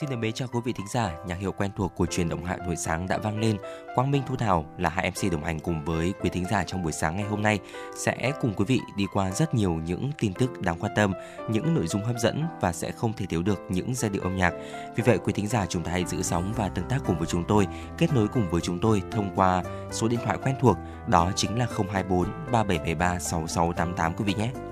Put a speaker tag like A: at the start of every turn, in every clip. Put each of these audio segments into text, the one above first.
A: Xin được mến chào quý vị thính giả, nhạc hiệu quen thuộc của truyền động hạ buổi sáng đã vang lên. Quang Minh Thu Thảo là hai MC đồng hành cùng với quý thính giả trong buổi sáng ngày hôm nay sẽ cùng quý vị đi qua rất nhiều những tin tức đáng quan tâm, những nội dung hấp dẫn và sẽ không thể thiếu được những giai điệu âm nhạc. Vì vậy quý thính giả chúng ta hãy giữ sóng và tương tác cùng với chúng tôi, kết nối cùng với chúng tôi thông qua số điện thoại quen thuộc đó chính là 024 3773 6688 quý vị nhé.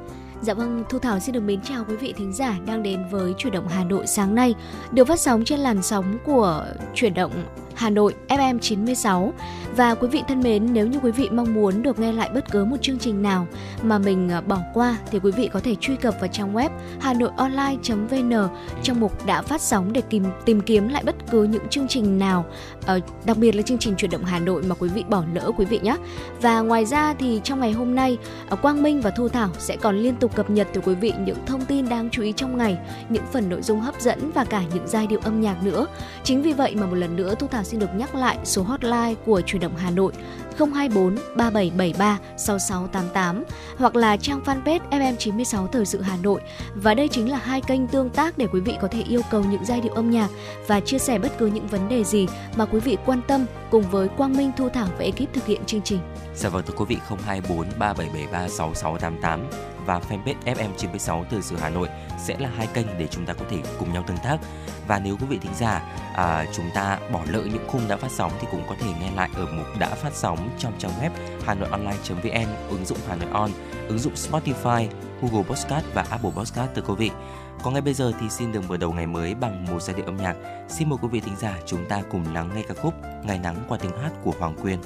B: Dạ vâng, Thu Thảo xin được mến chào quý vị thính giả đang đến với Chuyển động Hà Nội sáng nay, được phát sóng trên làn sóng của Chuyển động Hà Nội FM 96. Và quý vị thân mến, nếu như quý vị mong muốn được nghe lại bất cứ một chương trình nào mà mình ờ, bỏ qua thì quý vị có thể truy cập vào trang web hanoionline.vn trong mục đã phát sóng để tìm tìm kiếm lại bất cứ những chương trình nào, ờ, đặc biệt là chương trình chuyển động Hà Nội mà quý vị bỏ lỡ quý vị nhé. Và ngoài ra thì trong ngày hôm nay, ờ, Quang Minh và Thu Thảo sẽ còn liên tục cập nhật từ quý vị những thông tin đáng chú ý trong ngày, những phần nội dung hấp dẫn và cả những giai điệu âm nhạc nữa. Chính vì vậy mà một lần nữa Thu Thảo xin được nhắc lại số hotline của truyền động Hà Nội 024 3773 6688 hoặc là trang fanpage FM96 Thời sự Hà Nội. Và đây chính là hai kênh tương tác để quý vị có thể yêu cầu những giai điệu âm nhạc và chia sẻ bất cứ những vấn đề gì mà quý vị quan tâm cùng với Quang Minh Thu Thảo và ekip thực hiện chương trình.
A: Dạ vâng thưa quý vị 024 3773 6688 và fanpage FM96 Thời sự Hà Nội sẽ là hai kênh để chúng ta có thể cùng nhau tương tác và nếu quý vị thính giả à, chúng ta bỏ lỡ những khung đã phát sóng thì cũng có thể nghe lại ở mục đã phát sóng trong trang web hanoionline.vn, ứng dụng Hà Nội On, ứng dụng Spotify, Google Podcast và Apple Podcast từ quý vị. Còn ngay bây giờ thì xin được mở đầu ngày mới bằng một giai điệu âm nhạc. Xin mời quý vị thính giả chúng ta cùng lắng nghe ca khúc Ngày nắng qua tiếng hát của Hoàng Quyên.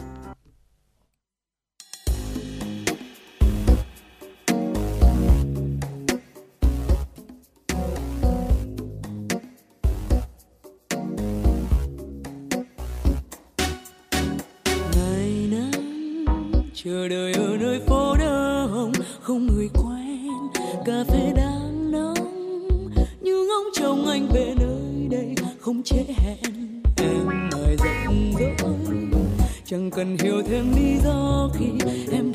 C: Chẳng cần hiểu thêm lý do khi em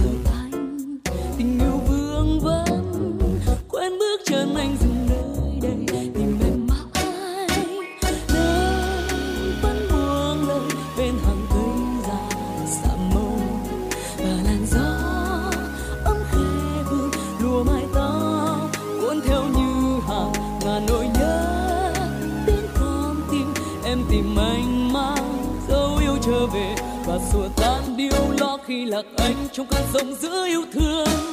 C: khi lạc anh trong cơn rông giữa yêu thương.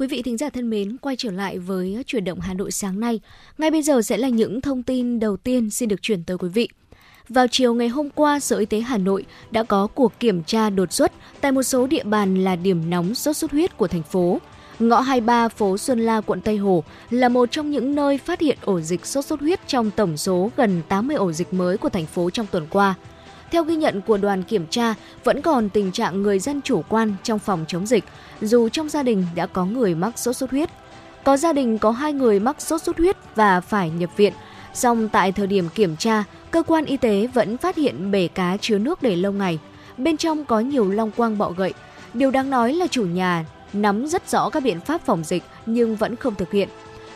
B: Quý vị thính giả thân mến, quay trở lại với chuyển động Hà Nội sáng nay. Ngay bây giờ sẽ là những thông tin đầu tiên xin được chuyển tới quý vị. Vào chiều ngày hôm qua, Sở Y tế Hà Nội đã có cuộc kiểm tra đột xuất tại một số địa bàn là điểm nóng sốt xuất huyết của thành phố. Ngõ 23 phố Xuân La, quận Tây Hồ là một trong những nơi phát hiện ổ dịch sốt xuất huyết trong tổng số gần 80 ổ dịch mới của thành phố trong tuần qua. Theo ghi nhận của đoàn kiểm tra, vẫn còn tình trạng người dân chủ quan trong phòng chống dịch, dù trong gia đình đã có người mắc sốt xuất huyết. Có gia đình có hai người mắc sốt xuất huyết và phải nhập viện. Song tại thời điểm kiểm tra, cơ quan y tế vẫn phát hiện bể cá chứa nước để lâu ngày. Bên trong có nhiều long quang bọ gậy. Điều đáng nói là chủ nhà nắm rất rõ các biện pháp phòng dịch nhưng vẫn không thực hiện.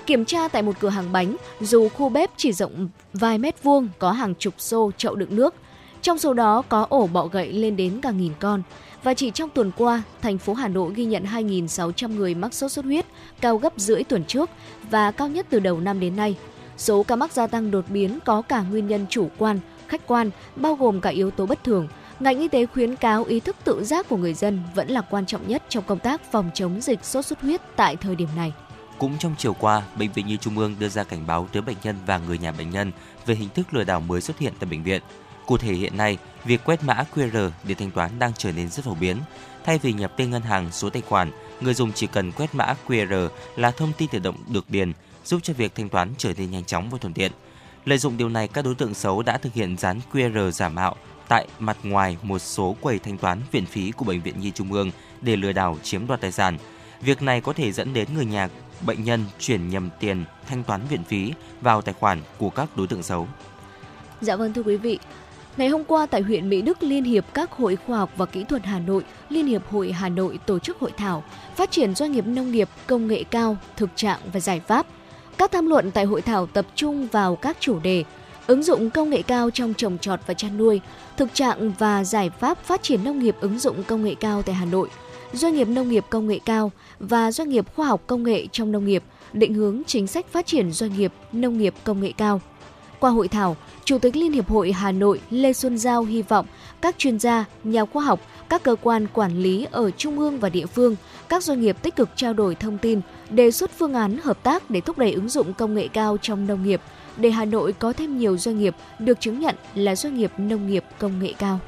B: Kiểm tra tại một cửa hàng bánh, dù khu bếp chỉ rộng vài mét vuông có hàng chục xô chậu đựng nước, trong số đó có ổ bọ gậy lên đến cả nghìn con. Và chỉ trong tuần qua, thành phố Hà Nội ghi nhận 2.600 người mắc sốt xuất huyết, cao gấp rưỡi tuần trước và cao nhất từ đầu năm đến nay. Số ca mắc gia tăng đột biến có cả nguyên nhân chủ quan, khách quan, bao gồm cả yếu tố bất thường. Ngành y tế khuyến cáo ý thức tự giác của người dân vẫn là quan trọng nhất trong công tác phòng chống dịch sốt xuất huyết tại thời điểm này.
A: Cũng trong chiều qua, Bệnh viện Nhi Trung ương đưa ra cảnh báo tới bệnh nhân và người nhà bệnh nhân về hình thức lừa đảo mới xuất hiện tại bệnh viện. Cụ thể hiện nay, việc quét mã QR để thanh toán đang trở nên rất phổ biến. Thay vì nhập tên ngân hàng, số tài khoản, người dùng chỉ cần quét mã QR là thông tin tự động được điền, giúp cho việc thanh toán trở nên nhanh chóng và thuận tiện. Lợi dụng điều này, các đối tượng xấu đã thực hiện dán QR giả mạo tại mặt ngoài một số quầy thanh toán viện phí của Bệnh viện Nhi Trung ương để lừa đảo chiếm đoạt tài sản. Việc này có thể dẫn đến người nhà bệnh nhân chuyển nhầm tiền thanh toán viện phí vào tài khoản của các đối tượng xấu.
B: Dạ vâng thưa quý vị, Ngày hôm qua tại huyện Mỹ Đức, Liên hiệp các hội khoa học và kỹ thuật Hà Nội, Liên hiệp hội Hà Nội tổ chức hội thảo phát triển doanh nghiệp nông nghiệp công nghệ cao, thực trạng và giải pháp. Các tham luận tại hội thảo tập trung vào các chủ đề ứng dụng công nghệ cao trong trồng trọt và chăn nuôi, thực trạng và giải pháp phát triển nông nghiệp ứng dụng công nghệ cao tại Hà Nội, doanh nghiệp nông nghiệp công nghệ cao và doanh nghiệp khoa học công nghệ trong nông nghiệp, định hướng chính sách phát triển doanh nghiệp nông nghiệp công nghệ cao – qua hội thảo, Chủ tịch Liên hiệp hội Hà Nội Lê Xuân Giao hy vọng các chuyên gia, nhà khoa học, các cơ quan quản lý ở trung ương và địa phương, các doanh nghiệp tích cực trao đổi thông tin, đề xuất phương án hợp tác để thúc đẩy ứng dụng công nghệ cao trong nông nghiệp, để Hà Nội có thêm nhiều doanh nghiệp được chứng nhận là doanh nghiệp nông nghiệp công nghệ cao.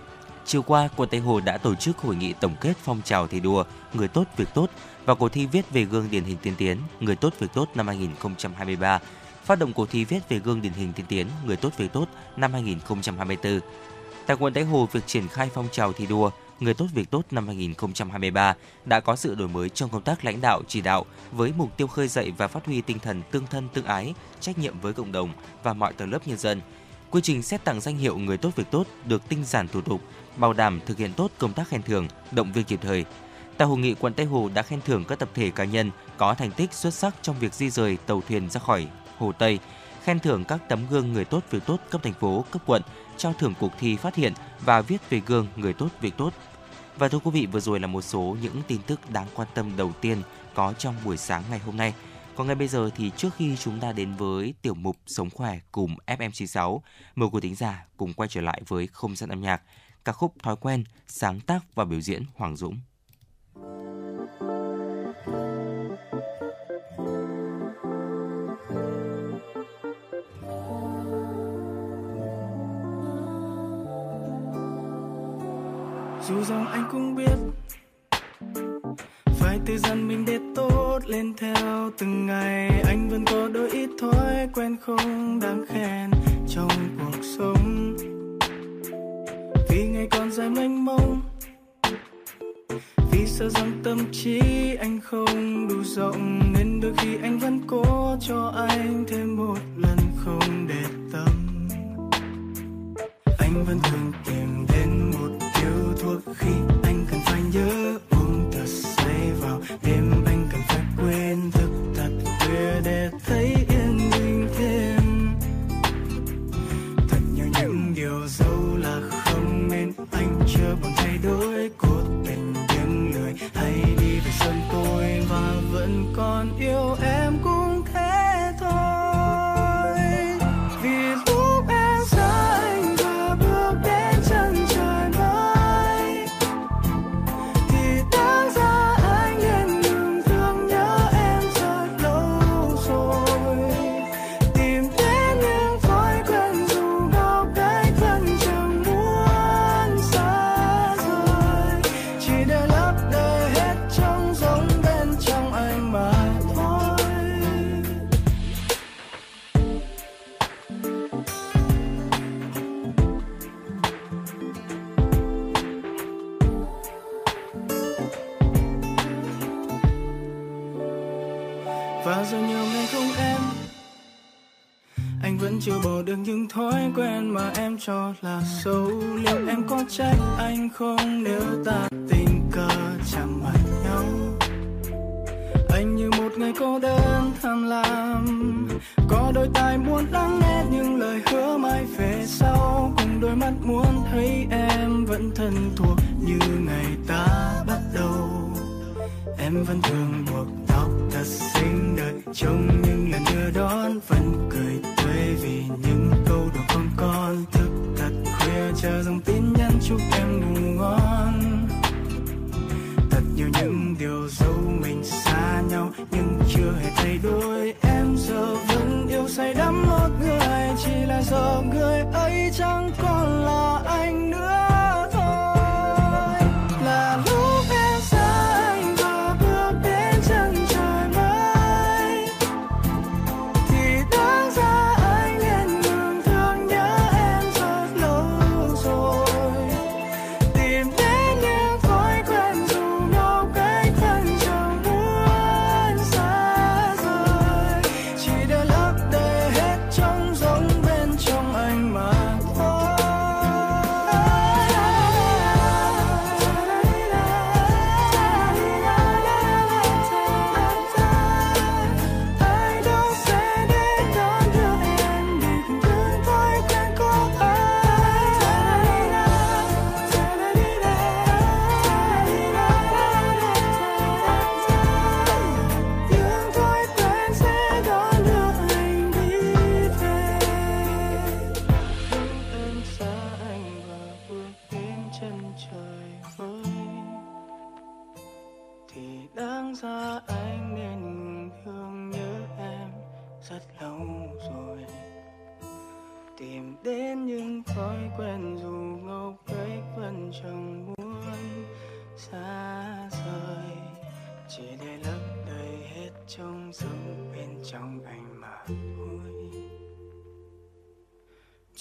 A: Chiều qua, quận Tây Hồ đã tổ chức hội nghị tổng kết phong trào thi đua Người tốt việc tốt và cuộc thi viết về gương điển hình tiên tiến Người tốt việc tốt năm 2023 phát động cuộc thi viết về gương điển hình tiên tiến người tốt việc tốt năm 2024. Tại quận Tây Hồ, việc triển khai phong trào thi đua Người tốt việc tốt năm 2023 đã có sự đổi mới trong công tác lãnh đạo chỉ đạo với mục tiêu khơi dậy và phát huy tinh thần tương thân tương ái, trách nhiệm với cộng đồng và mọi tầng lớp nhân dân. Quy trình xét tặng danh hiệu người tốt việc tốt được tinh giản thủ tục, bảo đảm thực hiện tốt công tác khen thưởng, động viên kịp thời. Tại hội nghị, quận Tây Hồ đã khen thưởng các tập thể cá nhân có thành tích xuất sắc trong việc di rời tàu thuyền ra khỏi Hồ Tây, khen thưởng các tấm gương người tốt việc tốt cấp thành phố, cấp quận, trao thưởng cuộc thi phát hiện và viết về gương người tốt việc tốt. Và thưa quý vị, vừa rồi là một số những tin tức đáng quan tâm đầu tiên có trong buổi sáng ngày hôm nay. Còn ngay bây giờ thì trước khi chúng ta đến với tiểu mục Sống khỏe cùng FM96, mời quý thính giả cùng quay trở lại với không gian âm nhạc, ca khúc Thói quen, sáng tác và biểu diễn Hoàng Dũng.
D: Dù rằng anh cũng biết phải tự dằn mình để tốt lên theo từng ngày. Anh vẫn có đôi ít thói quen không đáng khen trong cuộc sống. Vì ngày còn dài mênh mông, vì sợ rằng tâm trí anh không đủ rộng, nên đôi khi anh vẫn cố cho anh thêm một lần không để tâm. Anh vẫn thường tìm đến thuộc khi anh cần phải nhớ. Anh ấy chẳng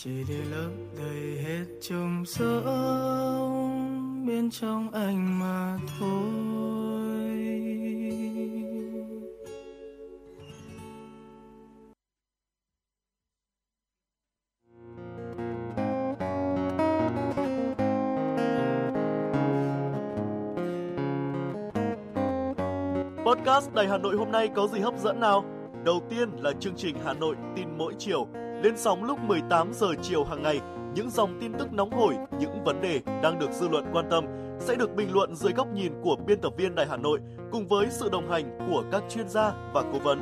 D: chỉ để lấp đầy hết trong sống bên trong anh mà thôi
E: Podcast Đài Hà Nội hôm nay có gì hấp dẫn nào? Đầu tiên là chương trình Hà Nội tin mỗi chiều, lên sóng lúc 18 giờ chiều hàng ngày. Những dòng tin tức nóng hổi, những vấn đề đang được dư luận quan tâm sẽ được bình luận dưới góc nhìn của biên tập viên Đài Hà Nội cùng với sự đồng hành của các chuyên gia và cố vấn.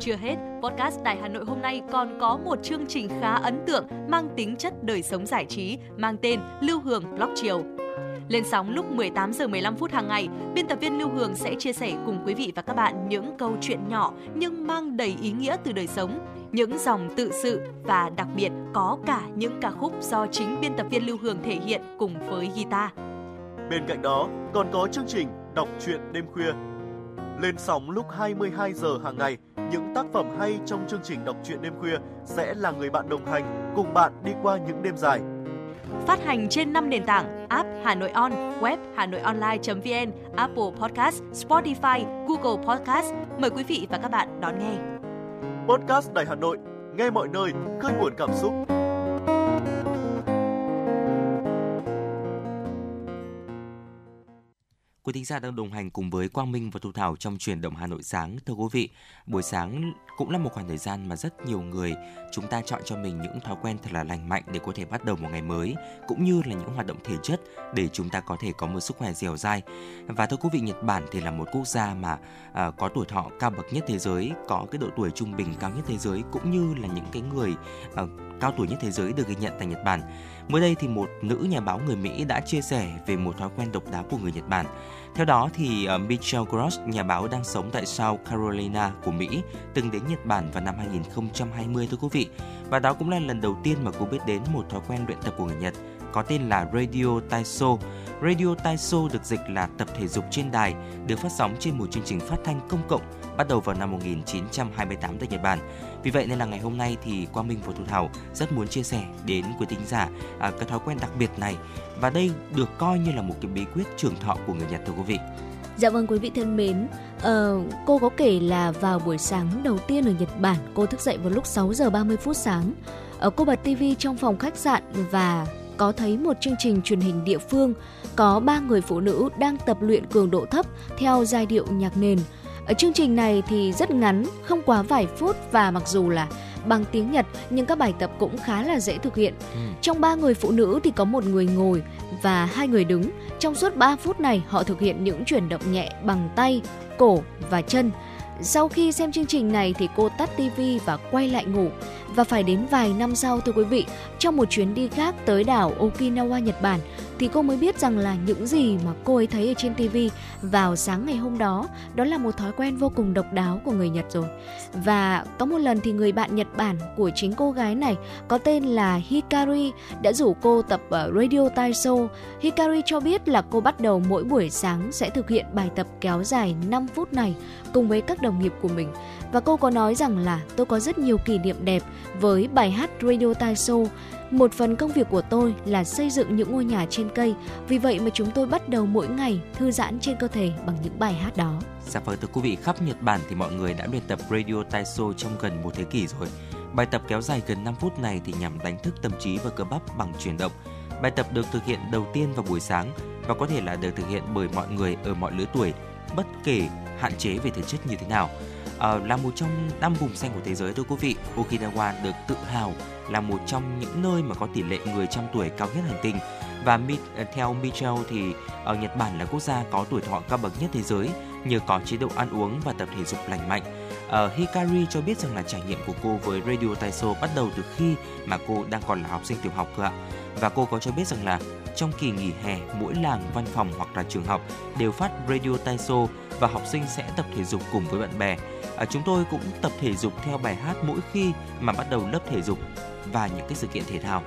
F: Chưa hết, podcast Đài Hà Nội hôm nay còn có một chương trình khá ấn tượng mang tính chất đời sống giải trí mang tên Lưu Hương Blog Chiều. Lên sóng lúc 18 giờ 15 phút hàng ngày, biên tập viên Lưu Hương sẽ chia sẻ cùng quý vị và các bạn những câu chuyện nhỏ nhưng mang đầy ý nghĩa từ đời sống, những dòng tự sự và đặc biệt có cả những ca khúc do chính biên tập viên Lưu Hương thể hiện cùng với guitar.
E: Bên cạnh đó, còn có chương trình Đọc truyện đêm khuya. Lên sóng lúc 22 giờ hàng ngày, những tác phẩm hay trong chương trình đọc truyện đêm khuya sẽ là người bạn đồng hành cùng bạn đi qua những đêm dài.
F: Phát hành trên 5 nền tảng app Hà Nội On, web Hà Nội Online.vn, Apple Podcast, Spotify, Google Podcast. Mời quý vị và các bạn đón nghe.
E: Podcast Đài Hà Nội, nghe mọi nơi, khơi nguồn cảm xúc.
A: Quý thính giả đang đồng hành cùng với Quang Minh và Thu Thảo trong truyền động Hà Nội sáng. Thưa quý vị, buổi sáng cũng là một khoảng thời gian mà rất nhiều người chúng ta chọn cho mình những thói quen thật là lành mạnh để có thể bắt đầu một ngày mới, cũng như là những hoạt động thể chất để chúng ta có thể có một sức khỏe dẻo dai. Và thưa quý vị, Nhật Bản thì là một quốc gia mà à, có tuổi thọ cao bậc nhất thế giới, có cái độ tuổi trung bình cao nhất thế giới, cũng như là những cái người à, cao tuổi nhất thế giới được ghi nhận tại Nhật Bản. Mới đây thì một nữ nhà báo người Mỹ đã chia sẻ về một thói quen độc đáo của người Nhật Bản. Theo đó thì Mitchell Michelle Gross, nhà báo đang sống tại South Carolina của Mỹ, từng đến Nhật Bản vào năm 2020 thưa quý vị. Và đó cũng là lần đầu tiên mà cô biết đến một thói quen luyện tập của người Nhật có tên là Radio Taiso. Radio Taiso được dịch là tập thể dục trên đài, được phát sóng trên một chương trình phát thanh công cộng bắt đầu vào năm 1928 tại Nhật Bản. Vì vậy nên là ngày hôm nay thì Quang Minh và Thu Thảo rất muốn chia sẻ đến quý thính giả à, cái thói quen đặc biệt này và đây được coi như là một cái bí quyết trường thọ của người Nhật thưa quý vị.
B: Dạ vâng quý vị thân mến, ờ, cô có kể là vào buổi sáng đầu tiên ở Nhật Bản, cô thức dậy vào lúc 6 giờ 30 phút sáng. Ở cô bật TV trong phòng khách sạn và có thấy một chương trình truyền hình địa phương có ba người phụ nữ đang tập luyện cường độ thấp theo giai điệu nhạc nền. Ở chương trình này thì rất ngắn, không quá vài phút và mặc dù là bằng tiếng Nhật nhưng các bài tập cũng khá là dễ thực hiện. Ừ. Trong ba người phụ nữ thì có một người ngồi và hai người đứng. Trong suốt 3 phút này họ thực hiện những chuyển động nhẹ bằng tay, cổ và chân. Sau khi xem chương trình này thì cô tắt tivi và quay lại ngủ và phải đến vài năm sau thưa quý vị, trong một chuyến đi khác tới đảo Okinawa Nhật Bản thì cô mới biết rằng là những gì mà cô ấy thấy ở trên TV vào sáng ngày hôm đó đó là một thói quen vô cùng độc đáo của người Nhật rồi. Và có một lần thì người bạn Nhật Bản của chính cô gái này có tên là Hikari đã rủ cô tập ở Radio Taiso. Hikari cho biết là cô bắt đầu mỗi buổi sáng sẽ thực hiện bài tập kéo dài 5 phút này cùng với các đồng nghiệp của mình. Và cô có nói rằng là tôi có rất nhiều kỷ niệm đẹp với bài hát Radio Taiso một phần công việc của tôi là xây dựng những ngôi nhà trên cây, vì vậy mà chúng tôi bắt đầu mỗi ngày thư giãn trên cơ thể bằng những bài hát đó.
A: Dạ vâng thưa quý vị, khắp Nhật Bản thì mọi người đã luyện tập Radio Taiso trong gần một thế kỷ rồi. Bài tập kéo dài gần 5 phút này thì nhằm đánh thức tâm trí và cơ bắp bằng chuyển động. Bài tập được thực hiện đầu tiên vào buổi sáng và có thể là được thực hiện bởi mọi người ở mọi lứa tuổi, bất kể hạn chế về thể chất như thế nào. Ờ, là một trong năm vùng xanh của thế giới thưa quý vị, Okinawa được tự hào là một trong những nơi mà có tỷ lệ người trăm tuổi cao nhất hành tinh và ờ, theo Michelle thì ở Nhật Bản là quốc gia có tuổi thọ cao bậc nhất thế giới nhờ có chế độ ăn uống và tập thể dục lành mạnh. Uh, Hikari cho biết rằng là trải nghiệm của cô với Radio Taiso bắt đầu từ khi mà cô đang còn là học sinh tiểu học cơ ạ. Và cô có cho biết rằng là trong kỳ nghỉ hè, mỗi làng, văn phòng hoặc là trường học đều phát Radio Taiso và học sinh sẽ tập thể dục cùng với bạn bè. À, chúng tôi cũng tập thể dục theo bài hát mỗi khi mà bắt đầu lớp thể dục và những cái sự kiện thể thao.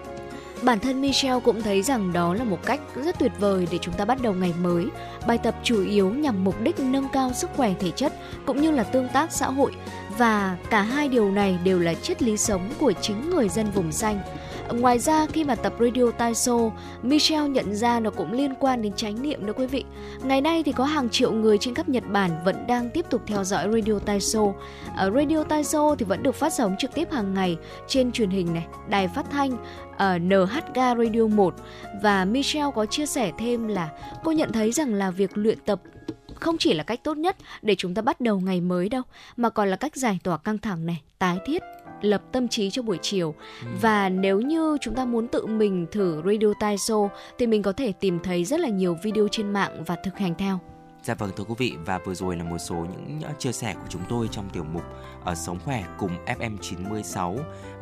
B: Bản thân Michelle cũng thấy rằng đó là một cách rất tuyệt vời để chúng ta bắt đầu ngày mới. Bài tập chủ yếu nhằm mục đích nâng cao sức khỏe thể chất cũng như là tương tác xã hội và cả hai điều này đều là triết lý sống của chính người dân vùng xanh. Ngoài ra khi mà tập Radio Taiso, Michelle nhận ra nó cũng liên quan đến chánh niệm nữa quý vị. Ngày nay thì có hàng triệu người trên khắp Nhật Bản vẫn đang tiếp tục theo dõi Radio Taiso. Ở Radio Taiso thì vẫn được phát sóng trực tiếp hàng ngày trên truyền hình này, đài phát thanh ở NHK Radio 1 và Michelle có chia sẻ thêm là cô nhận thấy rằng là việc luyện tập không chỉ là cách tốt nhất để chúng ta bắt đầu ngày mới đâu mà còn là cách giải tỏa căng thẳng này, tái thiết lập tâm trí cho buổi chiều ừ. và nếu như chúng ta muốn tự mình thử Radio Taiso thì mình có thể tìm thấy rất là nhiều video trên mạng và thực hành theo.
A: Dạ vâng thưa quý vị và vừa rồi là một số những chia sẻ của chúng tôi trong tiểu mục ở ờ, Sống khỏe cùng FM 96.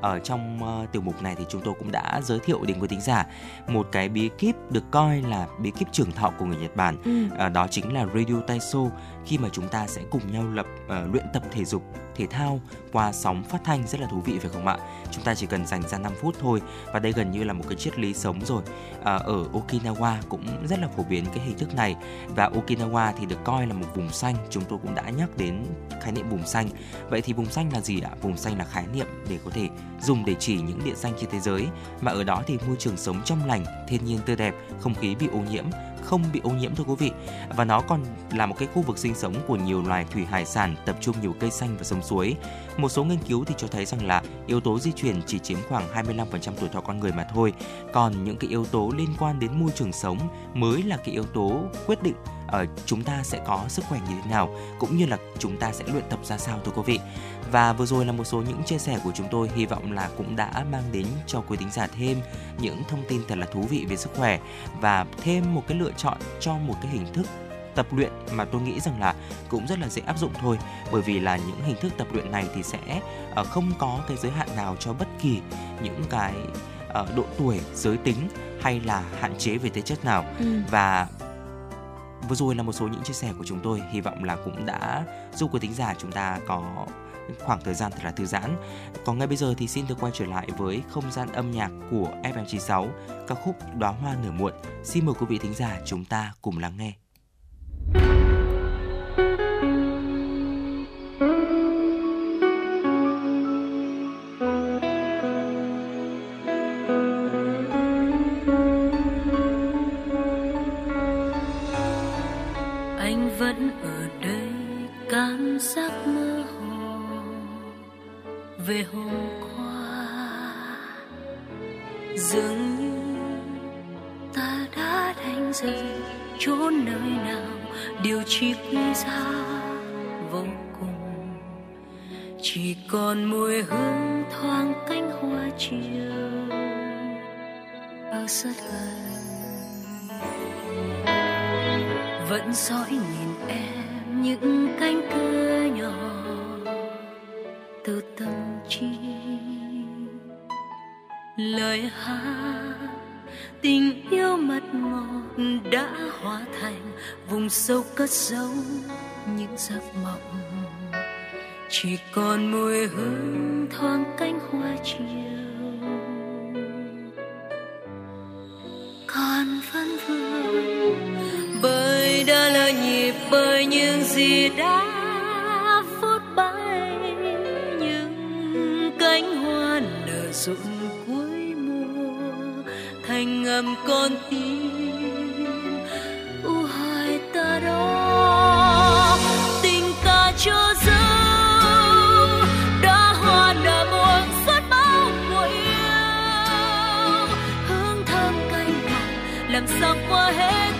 A: Ở trong uh, tiểu mục này thì chúng tôi cũng đã giới thiệu đến quý thính giả một cái bí kíp được coi là bí kíp trường thọ của người Nhật Bản. Ừ. Uh, đó chính là Radio Taiso khi mà chúng ta sẽ cùng nhau lập uh, luyện tập thể dục thể thao qua sóng phát thanh rất là thú vị phải không ạ? Chúng ta chỉ cần dành ra 5 phút thôi và đây gần như là một cái triết lý sống rồi. À, ở Okinawa cũng rất là phổ biến cái hình thức này và Okinawa thì được coi là một vùng xanh, chúng tôi cũng đã nhắc đến khái niệm vùng xanh. Vậy thì vùng xanh là gì ạ? Vùng xanh là khái niệm để có thể dùng để chỉ những địa danh trên thế giới mà ở đó thì môi trường sống trong lành, thiên nhiên tươi đẹp, không khí bị ô nhiễm không bị ô nhiễm thưa quý vị. Và nó còn là một cái khu vực sinh sống của nhiều loài thủy hải sản tập trung nhiều cây xanh và sông suối. Một số nghiên cứu thì cho thấy rằng là yếu tố di truyền chỉ chiếm khoảng 25% tuổi thọ con người mà thôi. Còn những cái yếu tố liên quan đến môi trường sống mới là cái yếu tố quyết định ở chúng ta sẽ có sức khỏe như thế nào cũng như là chúng ta sẽ luyện tập ra sao thưa quý vị và vừa rồi là một số những chia sẻ của chúng tôi hy vọng là cũng đã mang đến cho quý thính giả thêm những thông tin thật là thú vị về sức khỏe và thêm một cái lựa chọn cho một cái hình thức tập luyện mà tôi nghĩ rằng là cũng rất là dễ áp dụng thôi bởi vì là những hình thức tập luyện này thì sẽ uh, không có cái giới hạn nào cho bất kỳ những cái uh, độ tuổi giới tính hay là hạn chế về thể chất nào ừ. và vừa rồi là một số những chia sẻ của chúng tôi hy vọng là cũng đã giúp quý thính giả chúng ta có khoảng thời gian thật là thư giãn. Còn ngay bây giờ thì xin được quay trở lại với không gian âm nhạc của FM96, ca khúc Đóa hoa nở muộn. Xin mời quý vị thính giả chúng ta cùng lắng nghe.
C: Điều chi quý giá vô cùng. Chỉ còn mùi hương thoáng cánh hoa chiều. Ở rất gần vẫn dõi nhìn em những cánh cửa nhỏ từ tâm trí lời hát tình yêu mật ngọt đã hóa thành vùng sâu cất giấu những giấc mộng. Chỉ còn mùi hương thoáng cánh hoa chiều. Còn vẫn vương bởi đã lỡ nhịp, bởi những gì đã phút bay, những cánh hoa nở mùa thành ngầm con tim. U hai ta đó, tình ta cho dấu đã hoa đã buồn suốt bao mùa yêu. Hương thơm canh nồng làm sao qua hết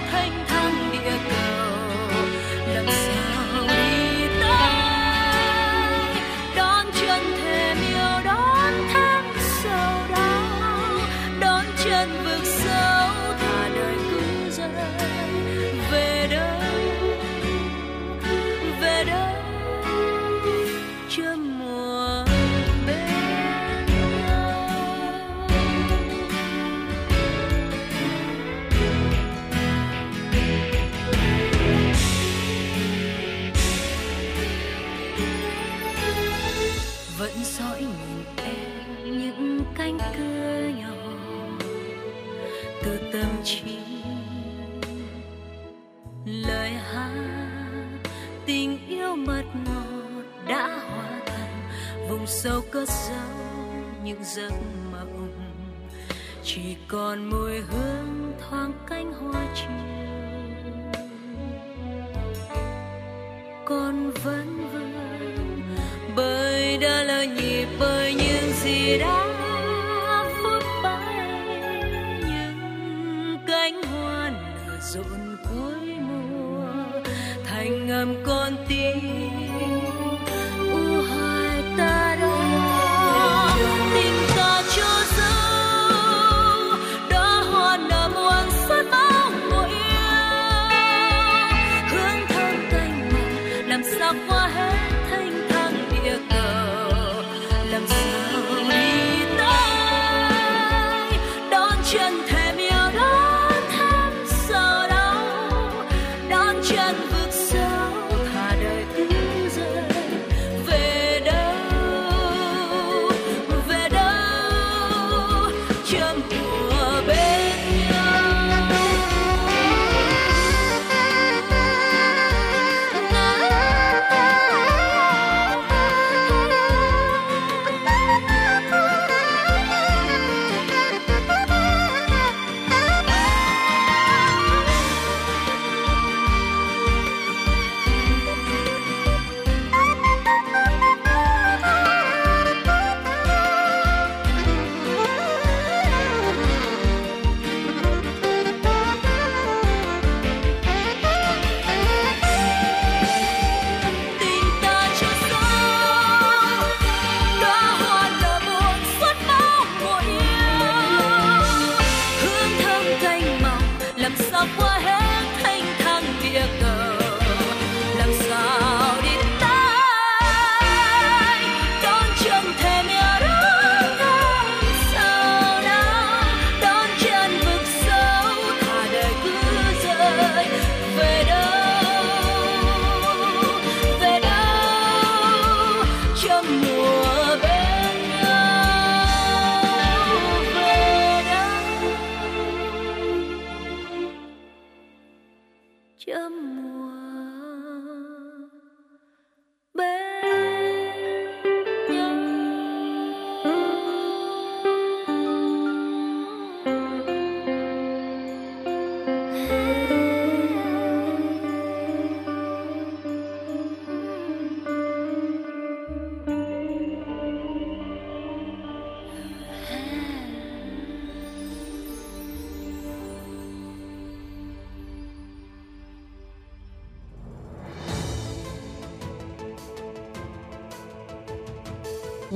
C: cánh cửa nhỏ, từ tâm trí. Lời hát, tình yêu mật ngọt đã hóa thành vùng sâu cất giấu những giấc mộng chỉ còn mùi hương thoáng cánh hoa chiều. Còn vẫn vương bởi đã lỡ nhịp, bởi những gì đã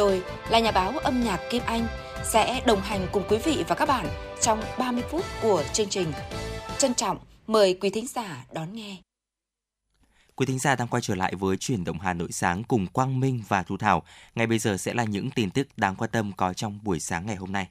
G: Tôi là nhà báo âm nhạc Kim Anh sẽ đồng hành cùng quý vị và các bạn trong 30 phút của chương trình. Trân trọng mời quý thính giả đón nghe.
A: Quý thính giả đang quay trở lại với chuyển động Hà Nội sáng cùng Quang Minh và Thu Thảo. Ngay bây giờ sẽ là những tin tức đáng quan tâm có trong buổi sáng ngày hôm nay.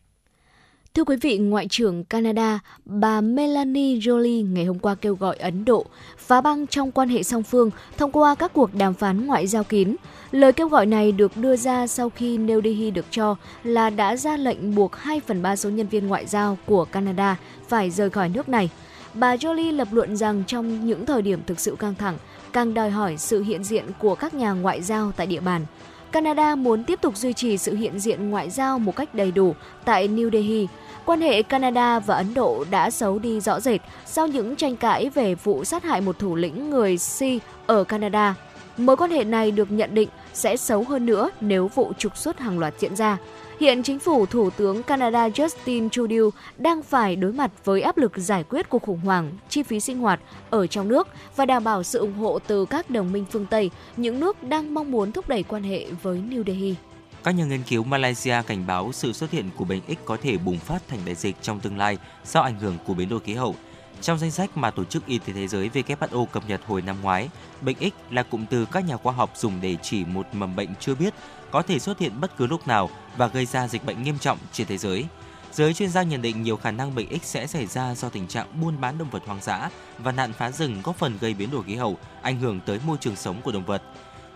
B: Thưa quý vị, Ngoại trưởng Canada bà Melanie Jolie ngày hôm qua kêu gọi Ấn Độ phá băng trong quan hệ song phương thông qua các cuộc đàm phán ngoại giao kín. Lời kêu gọi này được đưa ra sau khi New Delhi được cho là đã ra lệnh buộc 2 phần 3 số nhân viên ngoại giao của Canada phải rời khỏi nước này. Bà Jolie lập luận rằng trong những thời điểm thực sự căng thẳng, càng đòi hỏi sự hiện diện của các nhà ngoại giao tại địa bàn. Canada muốn tiếp tục duy trì sự hiện diện ngoại giao một cách đầy đủ tại New Delhi. Quan hệ Canada và Ấn Độ đã xấu đi rõ rệt sau những tranh cãi về vụ sát hại một thủ lĩnh người Sikh ở Canada. Mối quan hệ này được nhận định sẽ xấu hơn nữa nếu vụ trục xuất hàng loạt diễn ra. Hiện chính phủ Thủ tướng Canada Justin Trudeau đang phải đối mặt với áp lực giải quyết cuộc khủng hoảng chi phí sinh hoạt ở trong nước và đảm bảo sự ủng hộ từ các đồng minh phương Tây, những nước đang mong muốn thúc đẩy quan hệ với New Delhi.
A: Các nhà nghiên cứu Malaysia cảnh báo sự xuất hiện của bệnh X có thể bùng phát thành đại dịch trong tương lai do ảnh hưởng của biến đổi khí hậu. Trong danh sách mà Tổ chức Y tế Thế giới WHO cập nhật hồi năm ngoái, bệnh X là cụm từ các nhà khoa học dùng để chỉ một mầm bệnh chưa biết có thể xuất hiện bất cứ lúc nào và gây ra dịch bệnh nghiêm trọng trên thế giới. Giới chuyên gia nhận định nhiều khả năng bệnh X sẽ xảy ra do tình trạng buôn bán động vật hoang dã và nạn phá rừng góp phần gây biến đổi khí hậu, ảnh hưởng tới môi trường sống của động vật.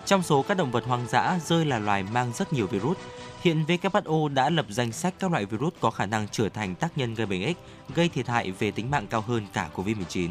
A: Trong số các động vật hoang dã, rơi là loài mang rất nhiều virus. Hiện WHO đã lập danh sách các loại virus có khả năng trở thành tác nhân gây bệnh X, gây thiệt hại về tính mạng cao hơn cả COVID-19.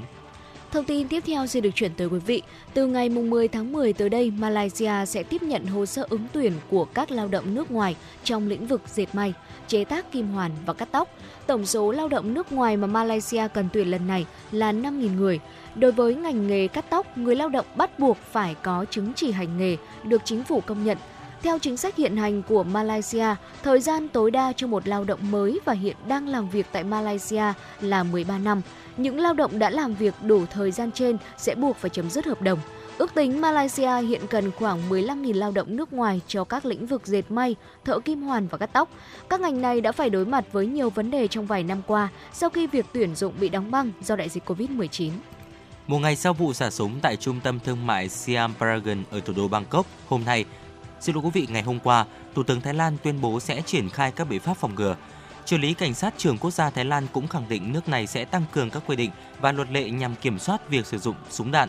B: Thông tin tiếp theo sẽ được chuyển tới quý vị. Từ ngày 10 tháng 10 tới đây, Malaysia sẽ tiếp nhận hồ sơ ứng tuyển của các lao động nước ngoài trong lĩnh vực dệt may, chế tác kim hoàn và cắt tóc. Tổng số lao động nước ngoài mà Malaysia cần tuyển lần này là 5.000 người. Đối với ngành nghề cắt tóc, người lao động bắt buộc phải có chứng chỉ hành nghề được chính phủ công nhận theo chính sách hiện hành của Malaysia, thời gian tối đa cho một lao động mới và hiện đang làm việc tại Malaysia là 13 năm. Những lao động đã làm việc đủ thời gian trên sẽ buộc phải chấm dứt hợp đồng. Ước tính Malaysia hiện cần khoảng 15.000 lao động nước ngoài cho các lĩnh vực dệt may, thợ kim hoàn và cắt tóc. Các ngành này đã phải đối mặt với nhiều vấn đề trong vài năm qua sau khi việc tuyển dụng bị đóng băng do đại dịch Covid-19.
A: Một ngày sau vụ xả súng tại trung tâm thương mại Siam Paragon ở thủ đô Bangkok, hôm nay, xin lỗi quý vị, ngày hôm qua, Thủ tướng Thái Lan tuyên bố sẽ triển khai các biện pháp phòng ngừa. Trợ lý cảnh sát trưởng quốc gia Thái Lan cũng khẳng định nước này sẽ tăng cường các quy định và luật lệ nhằm kiểm soát việc sử dụng súng đạn.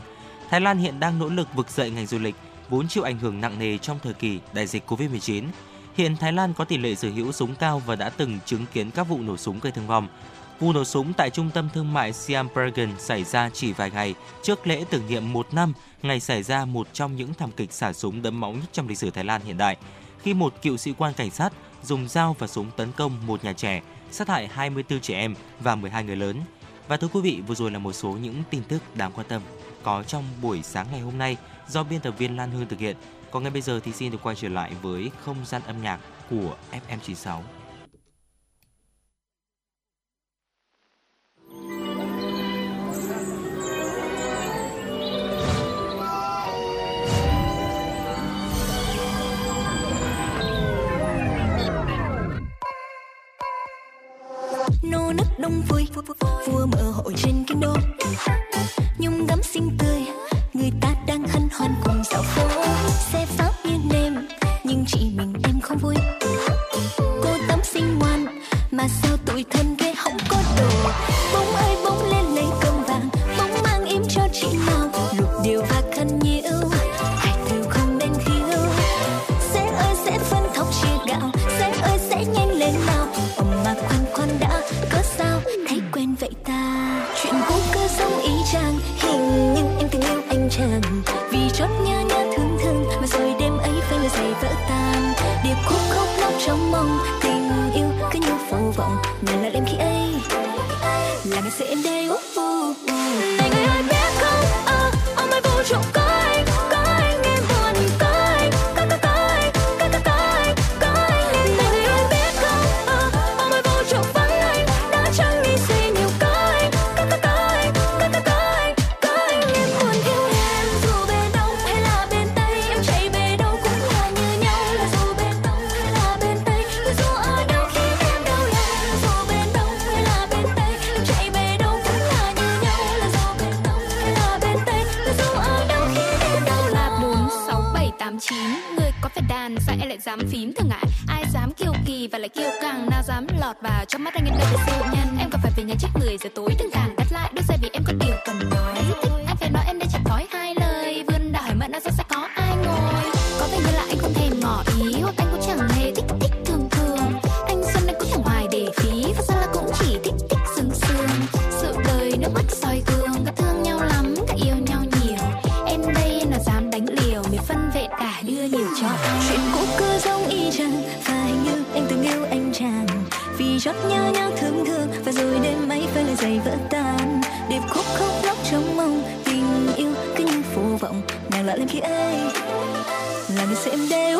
A: Thái Lan hiện đang nỗ lực vực dậy ngành du lịch, vốn chịu ảnh hưởng nặng nề trong thời kỳ đại dịch Covid-19. Hiện Thái Lan có tỷ lệ sở hữu súng cao và đã từng chứng kiến các vụ nổ súng gây thương vong. Vụ nổ súng tại trung tâm thương mại Siam Paragon xảy ra chỉ vài ngày trước lễ tưởng niệm một năm ngày xảy ra một trong những thảm kịch xả súng đẫm máu nhất trong lịch sử Thái Lan hiện đại, khi một cựu sĩ quan cảnh sát dùng dao và súng tấn công một nhà trẻ, sát hại 24 trẻ em và 12 người lớn. Và thưa quý vị, vừa rồi là một số những tin tức đáng quan tâm có trong buổi sáng ngày hôm nay do biên tập viên Lan Hương thực hiện. Còn ngay bây giờ thì xin được quay trở lại với không gian âm nhạc của FM96.
H: Nô nức đông vui, vua mở hội trên kinh đô nhung gấm xinh tươi, người ta đang hân hoan cùng dạo phố. Xe pháp nhiều
I: cho
H: chuyện cũ cứ giống y chang. Và hình như anh từng yêu anh chàng. Vì chót nhớ nhau thương thương, và rồi đêm mấy phải lời giày vỡ tan. Điệp khúc khóc lóc trong mong, tình yêu cứ như phù vọng. Nàng lại lên khi ấy, là người sẽ em đeo.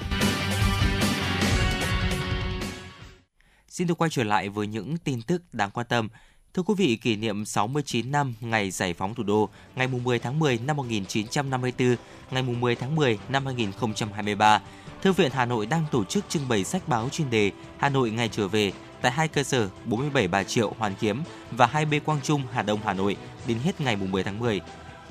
A: Xin được quay trở lại với những tin tức đáng quan tâm. Thưa quý vị, kỷ niệm 69 năm ngày giải phóng thủ đô, ngày 10 tháng 10 năm 1954, ngày 10 tháng 10 năm 2023, Thư viện Hà Nội đang tổ chức trưng bày sách báo chuyên đề Hà Nội ngày trở về tại hai cơ sở 47 Bà Triệu, Hoàn Kiếm và 2B Quang Trung, Hà Đông, Hà Nội đến hết ngày 10 tháng 10.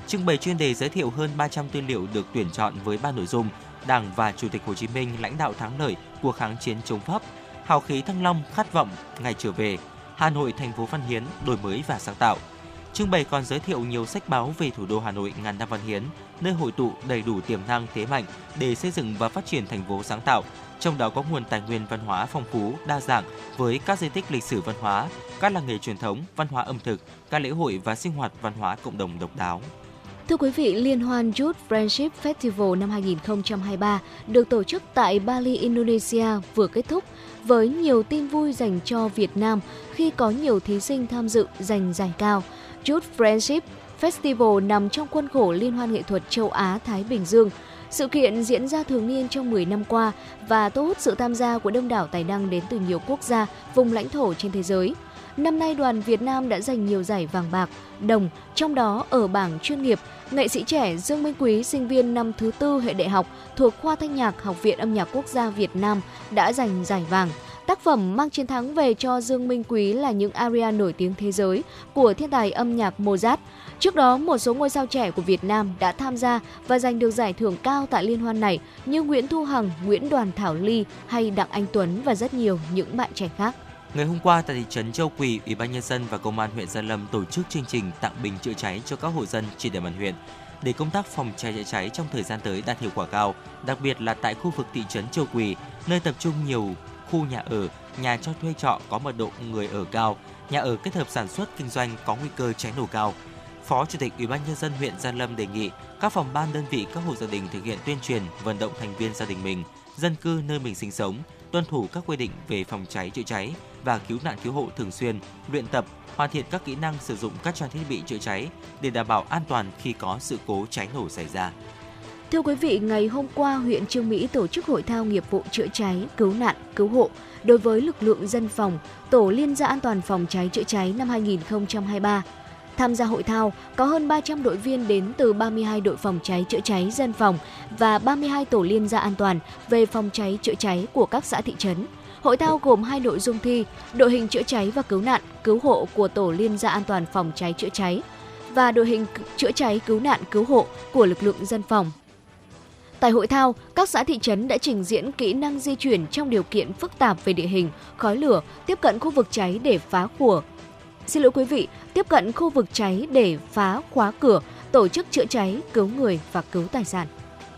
A: Trưng bày chuyên đề giới thiệu hơn 300 tư liệu được tuyển chọn với ba nội dung Đảng và Chủ tịch Hồ Chí Minh lãnh đạo thắng lợi cuộc kháng chiến chống Pháp, hào khí thăng long, khát vọng ngày trở về, Hà Nội thành phố văn hiến, đổi mới và sáng tạo. Trưng bày còn giới thiệu nhiều sách báo về thủ đô Hà Nội ngàn năm văn hiến, nơi hội tụ đầy đủ tiềm năng thế mạnh để xây dựng và phát triển thành phố sáng tạo, trong đó có nguồn tài nguyên văn hóa phong phú, đa dạng với các di tích lịch sử văn hóa, các làng nghề truyền thống, văn hóa ẩm thực, các lễ hội và sinh hoạt văn hóa cộng đồng độc đáo.
B: Thưa quý vị, Liên hoan Youth Friendship Festival năm 2023 được tổ chức tại Bali, Indonesia vừa kết thúc với nhiều tin vui dành cho Việt Nam khi có nhiều thí sinh tham dự giành giải cao. Youth Friendship Festival nằm trong khuôn khổ Liên hoan nghệ thuật châu Á-Thái Bình Dương. Sự kiện diễn ra thường niên trong 10 năm qua và thu hút sự tham gia của đông đảo tài năng đến từ nhiều quốc gia, vùng lãnh thổ trên thế giới. Năm nay đoàn Việt Nam đã giành nhiều giải vàng bạc, đồng, trong đó ở bảng chuyên nghiệp, nghệ sĩ trẻ Dương Minh Quý, sinh viên năm thứ tư hệ đại học thuộc khoa thanh nhạc Học viện Âm nhạc Quốc gia Việt Nam đã giành giải vàng. Tác phẩm mang chiến thắng về cho Dương Minh Quý là những aria nổi tiếng thế giới của thiên tài âm nhạc Mozart. Trước đó, một số ngôi sao trẻ của Việt Nam đã tham gia và giành được giải thưởng cao tại liên hoan này như Nguyễn Thu Hằng, Nguyễn Đoàn Thảo Ly hay Đặng Anh Tuấn và rất nhiều những bạn trẻ khác.
A: Ngày hôm qua tại thị trấn Châu Quỳ, Ủy ban nhân dân và Công an huyện Gia Lâm tổ chức chương trình tặng bình chữa cháy cho các hộ dân trên địa bàn huyện để công tác phòng cháy chữa cháy trong thời gian tới đạt hiệu quả cao, đặc biệt là tại khu vực thị trấn Châu Quỳ, nơi tập trung nhiều khu nhà ở, nhà cho thuê trọ có mật độ người ở cao, nhà ở kết hợp sản xuất kinh doanh có nguy cơ cháy nổ cao. Phó Chủ tịch Ủy ban nhân dân huyện Gia Lâm đề nghị các phòng ban đơn vị các hộ gia đình thực hiện tuyên truyền, vận động thành viên gia đình mình, dân cư nơi mình sinh sống tuân thủ các quy định về phòng cháy chữa cháy và cứu nạn cứu hộ thường xuyên, luyện tập, hoàn thiện các kỹ năng sử dụng các trang thiết bị chữa cháy để đảm bảo an toàn khi có sự cố cháy nổ xảy ra.
B: Thưa quý vị, ngày hôm qua, huyện Trương Mỹ tổ chức hội thao nghiệp vụ chữa cháy, cứu nạn, cứu hộ đối với lực lượng dân phòng, tổ liên gia an toàn phòng cháy chữa cháy năm 2023. Tham gia hội thao có hơn 300 đội viên đến từ 32 đội phòng cháy chữa cháy dân phòng và 32 tổ liên gia an toàn về phòng cháy chữa cháy của các xã thị trấn. Hội thao gồm hai nội dung thi, đội hình chữa cháy và cứu nạn, cứu hộ của tổ liên gia an toàn phòng cháy chữa cháy và đội hình chữa cháy cứu nạn cứu hộ của lực lượng dân phòng. Tại hội thao, các xã thị trấn đã trình diễn kỹ năng di chuyển trong điều kiện phức tạp về địa hình, khói lửa, tiếp cận khu vực cháy để phá của. Xin lỗi quý vị, tiếp cận khu vực cháy để phá khóa cửa, tổ chức chữa cháy, cứu người và cứu tài sản.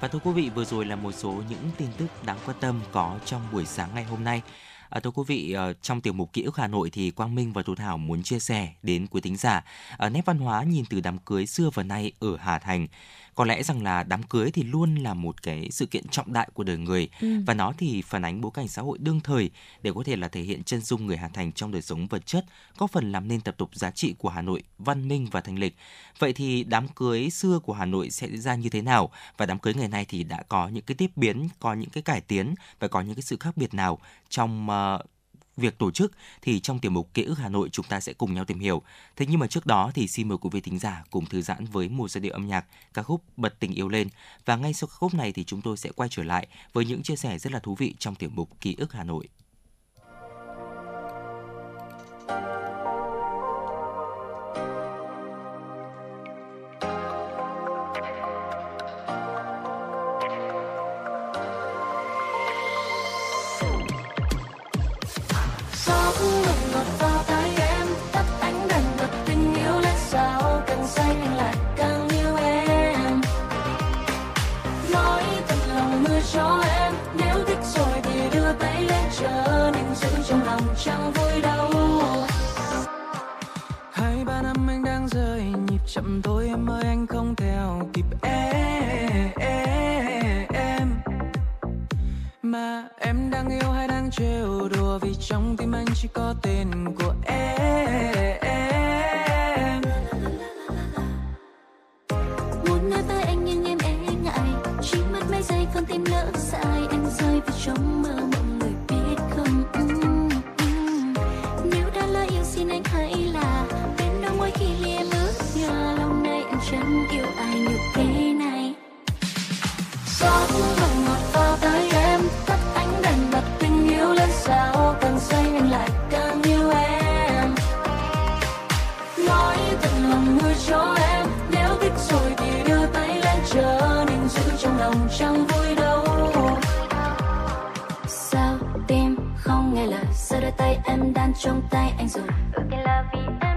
A: Và thưa quý vị, vừa rồi là một số những tin tức đáng quan tâm có trong buổi sáng ngày hôm nay. À, thưa quý vị, ờ, trong tiểu mục ký ức Hà Nội thì Quang Minh và Thu Thảo muốn chia sẻ đến quý thính giả ờ, nét văn hóa nhìn từ đám cưới xưa và nay ở Hà Thành có lẽ rằng là đám cưới thì luôn là một cái sự kiện trọng đại của đời người ừ. và nó thì phản ánh bối cảnh xã hội đương thời để có thể là thể hiện chân dung người Hà Thành trong đời sống vật chất, có phần làm nên tập tục giá trị của Hà Nội văn minh và thanh lịch. Vậy thì đám cưới xưa của Hà Nội sẽ ra như thế nào và đám cưới ngày nay thì đã có những cái tiếp biến, có những cái cải tiến và có những cái sự khác biệt nào trong uh, việc tổ chức thì trong tiểu mục ký ức Hà Nội chúng ta sẽ cùng nhau tìm hiểu. Thế nhưng mà trước đó thì xin mời quý vị thính giả cùng thư giãn với một giai điệu âm nhạc, ca khúc Bật tình yêu lên và ngay sau ca khúc này thì chúng tôi sẽ quay trở lại với những chia sẻ rất là thú vị trong tiểu mục ký ức Hà Nội.
D: chẳng kịp em. Mà em đang yêu hay đang trêu đùa vì trong tim anh chỉ có tên của em.
H: Muốn nói với anh nhưng em e ngại. Chỉ mất mấy giây con tim lỡ sai anh rơi vào trong mơ. Chẳng vui đâu. Sao tim không nghe lời? Giờ đôi tay em đang trong tay anh rồi? Ước là vì em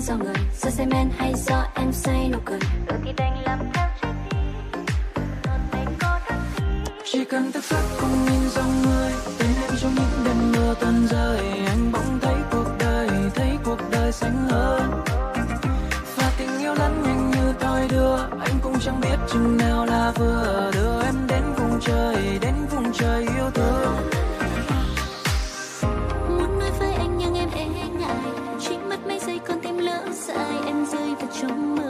H: do người? Do say men hay do em say nụ cười? Đôi khi đành làm theo trái tim
D: chỉ cần thức giấc cùng nhìn dòng người tên em trong những đêm mưa tuần rơi. Anh bỗng thấy cuộc đời, thấy cuộc đời xanh hơn đưa. Anh cũng chẳng biết chừng nào là vừa đưa em đến vùng trời, đến vùng trời yêu thương.
H: Muốn nói với anh, nhưng em e ngại. Chỉ mất mấy giây con tim lỡ dài, em rơi vào trong mơ.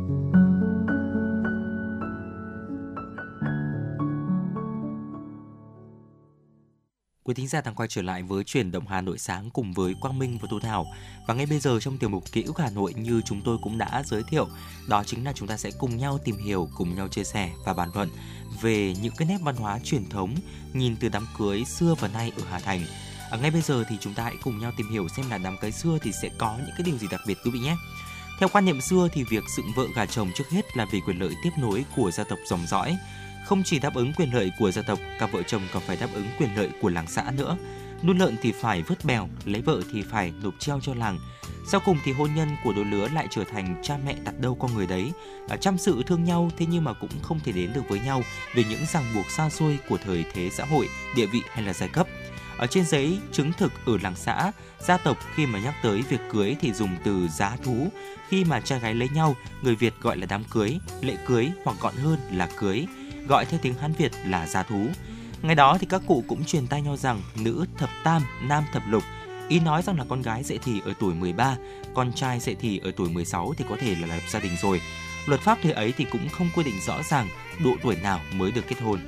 A: Quý thính giả đang quay trở lại với chuyển động Hà Nội sáng cùng với Quang Minh và Thu Thảo. Và ngay bây giờ trong tiểu mục Ký ức Hà Nội như chúng tôi cũng đã giới thiệu, đó chính là chúng ta sẽ cùng nhau tìm hiểu, cùng nhau chia sẻ và bàn luận về những cái nét văn hóa truyền thống nhìn từ đám cưới xưa và nay ở Hà Thành. À, ngay bây giờ thì chúng ta hãy cùng nhau tìm hiểu xem là đám cưới xưa thì sẽ có những cái điều gì đặc biệt quý vị nhé. Theo quan niệm xưa thì việc dựng vợ gả chồng trước hết là vì quyền lợi tiếp nối của gia tộc dòng dõi. Không chỉ đáp ứng quyền lợi của gia tộc, cặp vợ chồng còn phải đáp ứng quyền lợi của làng xã nữa. Nuôi lợn thì phải vớt bèo, lấy vợ thì phải nộp treo cho làng. Sau cùng thì hôn nhân của đôi lứa lại trở thành cha mẹ đặt đâu con người đấy, à, chăm sự thương nhau thế nhưng mà cũng không thể đến được với nhau vì những ràng buộc xa xôi của thời thế xã hội, địa vị hay là giai cấp. Ở trên giấy chứng thực ở làng xã, gia tộc khi mà nhắc tới việc cưới thì dùng từ giá thú. Khi mà trai gái lấy nhau, người Việt gọi là đám cưới, lễ cưới hoặc gọn hơn là cưới, gọi theo tiếng Hán Việt là giá thú. Ngày đó thì các cụ cũng truyền tay nhau rằng nữ thập tam, nam thập lục. Ý nói rằng là con gái dậy thì ở tuổi 13, con trai dậy thì ở tuổi 16 thì có thể là lập gia đình rồi. Luật pháp thời ấy thì cũng không quy định rõ ràng độ tuổi nào mới được kết hôn.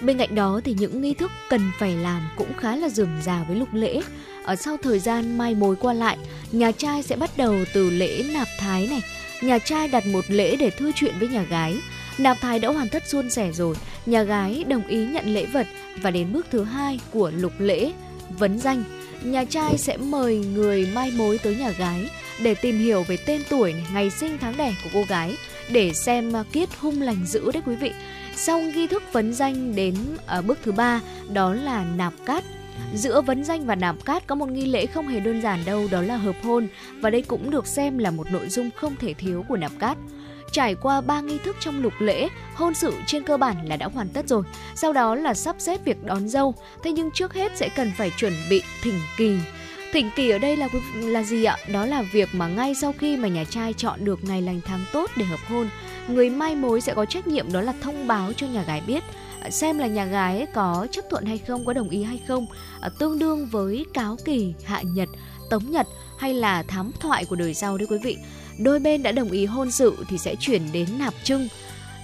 B: Bên cạnh đó thì những nghi thức cần phải làm cũng khá là rườm rà với lục lễ. Ở sau thời gian mai mối qua lại, nhà trai sẽ bắt đầu từ lễ nạp thái này. Nhà trai đặt một lễ để thư chuyện với nhà gái. Nạp thái đã hoàn tất suôn sẻ rồi, nhà gái đồng ý nhận lễ vật và đến bước thứ hai của lục lễ, vấn danh. Nhà trai sẽ mời người mai mối tới nhà gái để tìm hiểu về tên tuổi, ngày sinh tháng đẻ của cô gái để xem kiết hung lành dữ đấy quý vị. Sau nghi thức vấn danh đến ở bước thứ ba đó là nạp cát. Giữa vấn danh và nạp cát có một nghi lễ không hề đơn giản đâu, đó là hợp hôn và đây cũng được xem là một nội dung không thể thiếu của nạp cát. Trải qua ba nghi thức trong lục lễ, hôn sự trên cơ bản là đã hoàn tất rồi. Sau đó là sắp xếp việc đón dâu. Thế nhưng trước hết sẽ cần phải chuẩn bị thỉnh kỳ. Thỉnh kỳ ở đây là là gì ạ? Đó là việc mà ngay sau khi mà nhà trai chọn được ngày lành tháng tốt để hợp hôn, người mai mối sẽ có trách nhiệm đó là thông báo cho nhà gái biết à, xem là nhà gái có chấp thuận hay không, có đồng ý hay không, à, tương đương với cáo kỳ, hạ nhật, tống nhật hay là thám thoại của đời sau đấy quý vị đôi bên đã đồng ý hôn sự thì sẽ chuyển đến nạp trưng.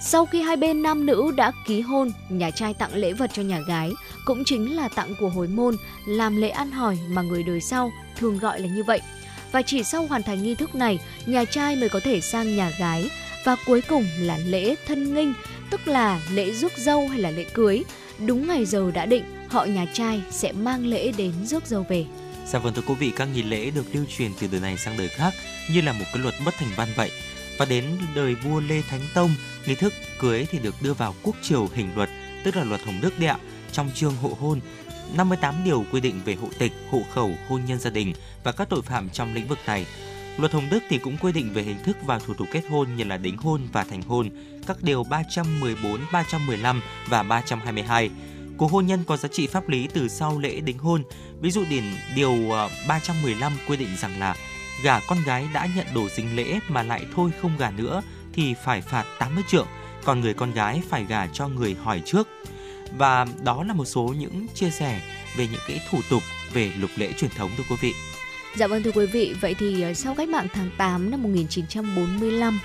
B: Sau khi hai bên nam nữ đã ký hôn, nhà trai tặng lễ vật cho nhà gái, cũng chính là tặng của hồi môn, làm lễ ăn hỏi mà người đời sau thường gọi là như vậy. Và chỉ sau hoàn thành nghi thức này, nhà trai mới có thể sang nhà gái và cuối cùng là lễ thân nghinh, tức là lễ rước dâu hay là lễ cưới. Đúng ngày giờ đã định, họ nhà trai sẽ mang lễ đến rước dâu về.
A: Dạ vâng thưa quý vị, các nghi lễ được lưu truyền từ đời này sang đời khác như là một cái luật bất thành văn vậy. Và đến đời vua Lê Thánh Tông, nghi thức cưới thì được đưa vào quốc triều hình luật, tức là luật Hồng Đức Đệ. Trong chương hộ hôn, 58 điều quy định về hộ tịch, hộ khẩu, hôn nhân gia đình và các tội phạm trong lĩnh vực này. Luật Hồng Đức thì cũng quy định về hình thức và thủ tục kết hôn như là đính hôn và thành hôn, các điều 314, 315 và 322 Cuộc hôn nhân có giá trị pháp lý từ sau lễ đính hôn. Ví dụ điển điều ờ, 315 quy định rằng là gả con gái đã nhận đồ dính lễ mà lại thôi không gả nữa thì phải phạt 80 trượng, còn người con gái phải gả cho người hỏi trước. và đó là một số những chia sẻ về những cái thủ tục về lục lễ truyền thống thưa quý vị.
B: Dạ vâng thưa quý vị, vậy thì ờ, sau cách mạng tháng 8 năm 1945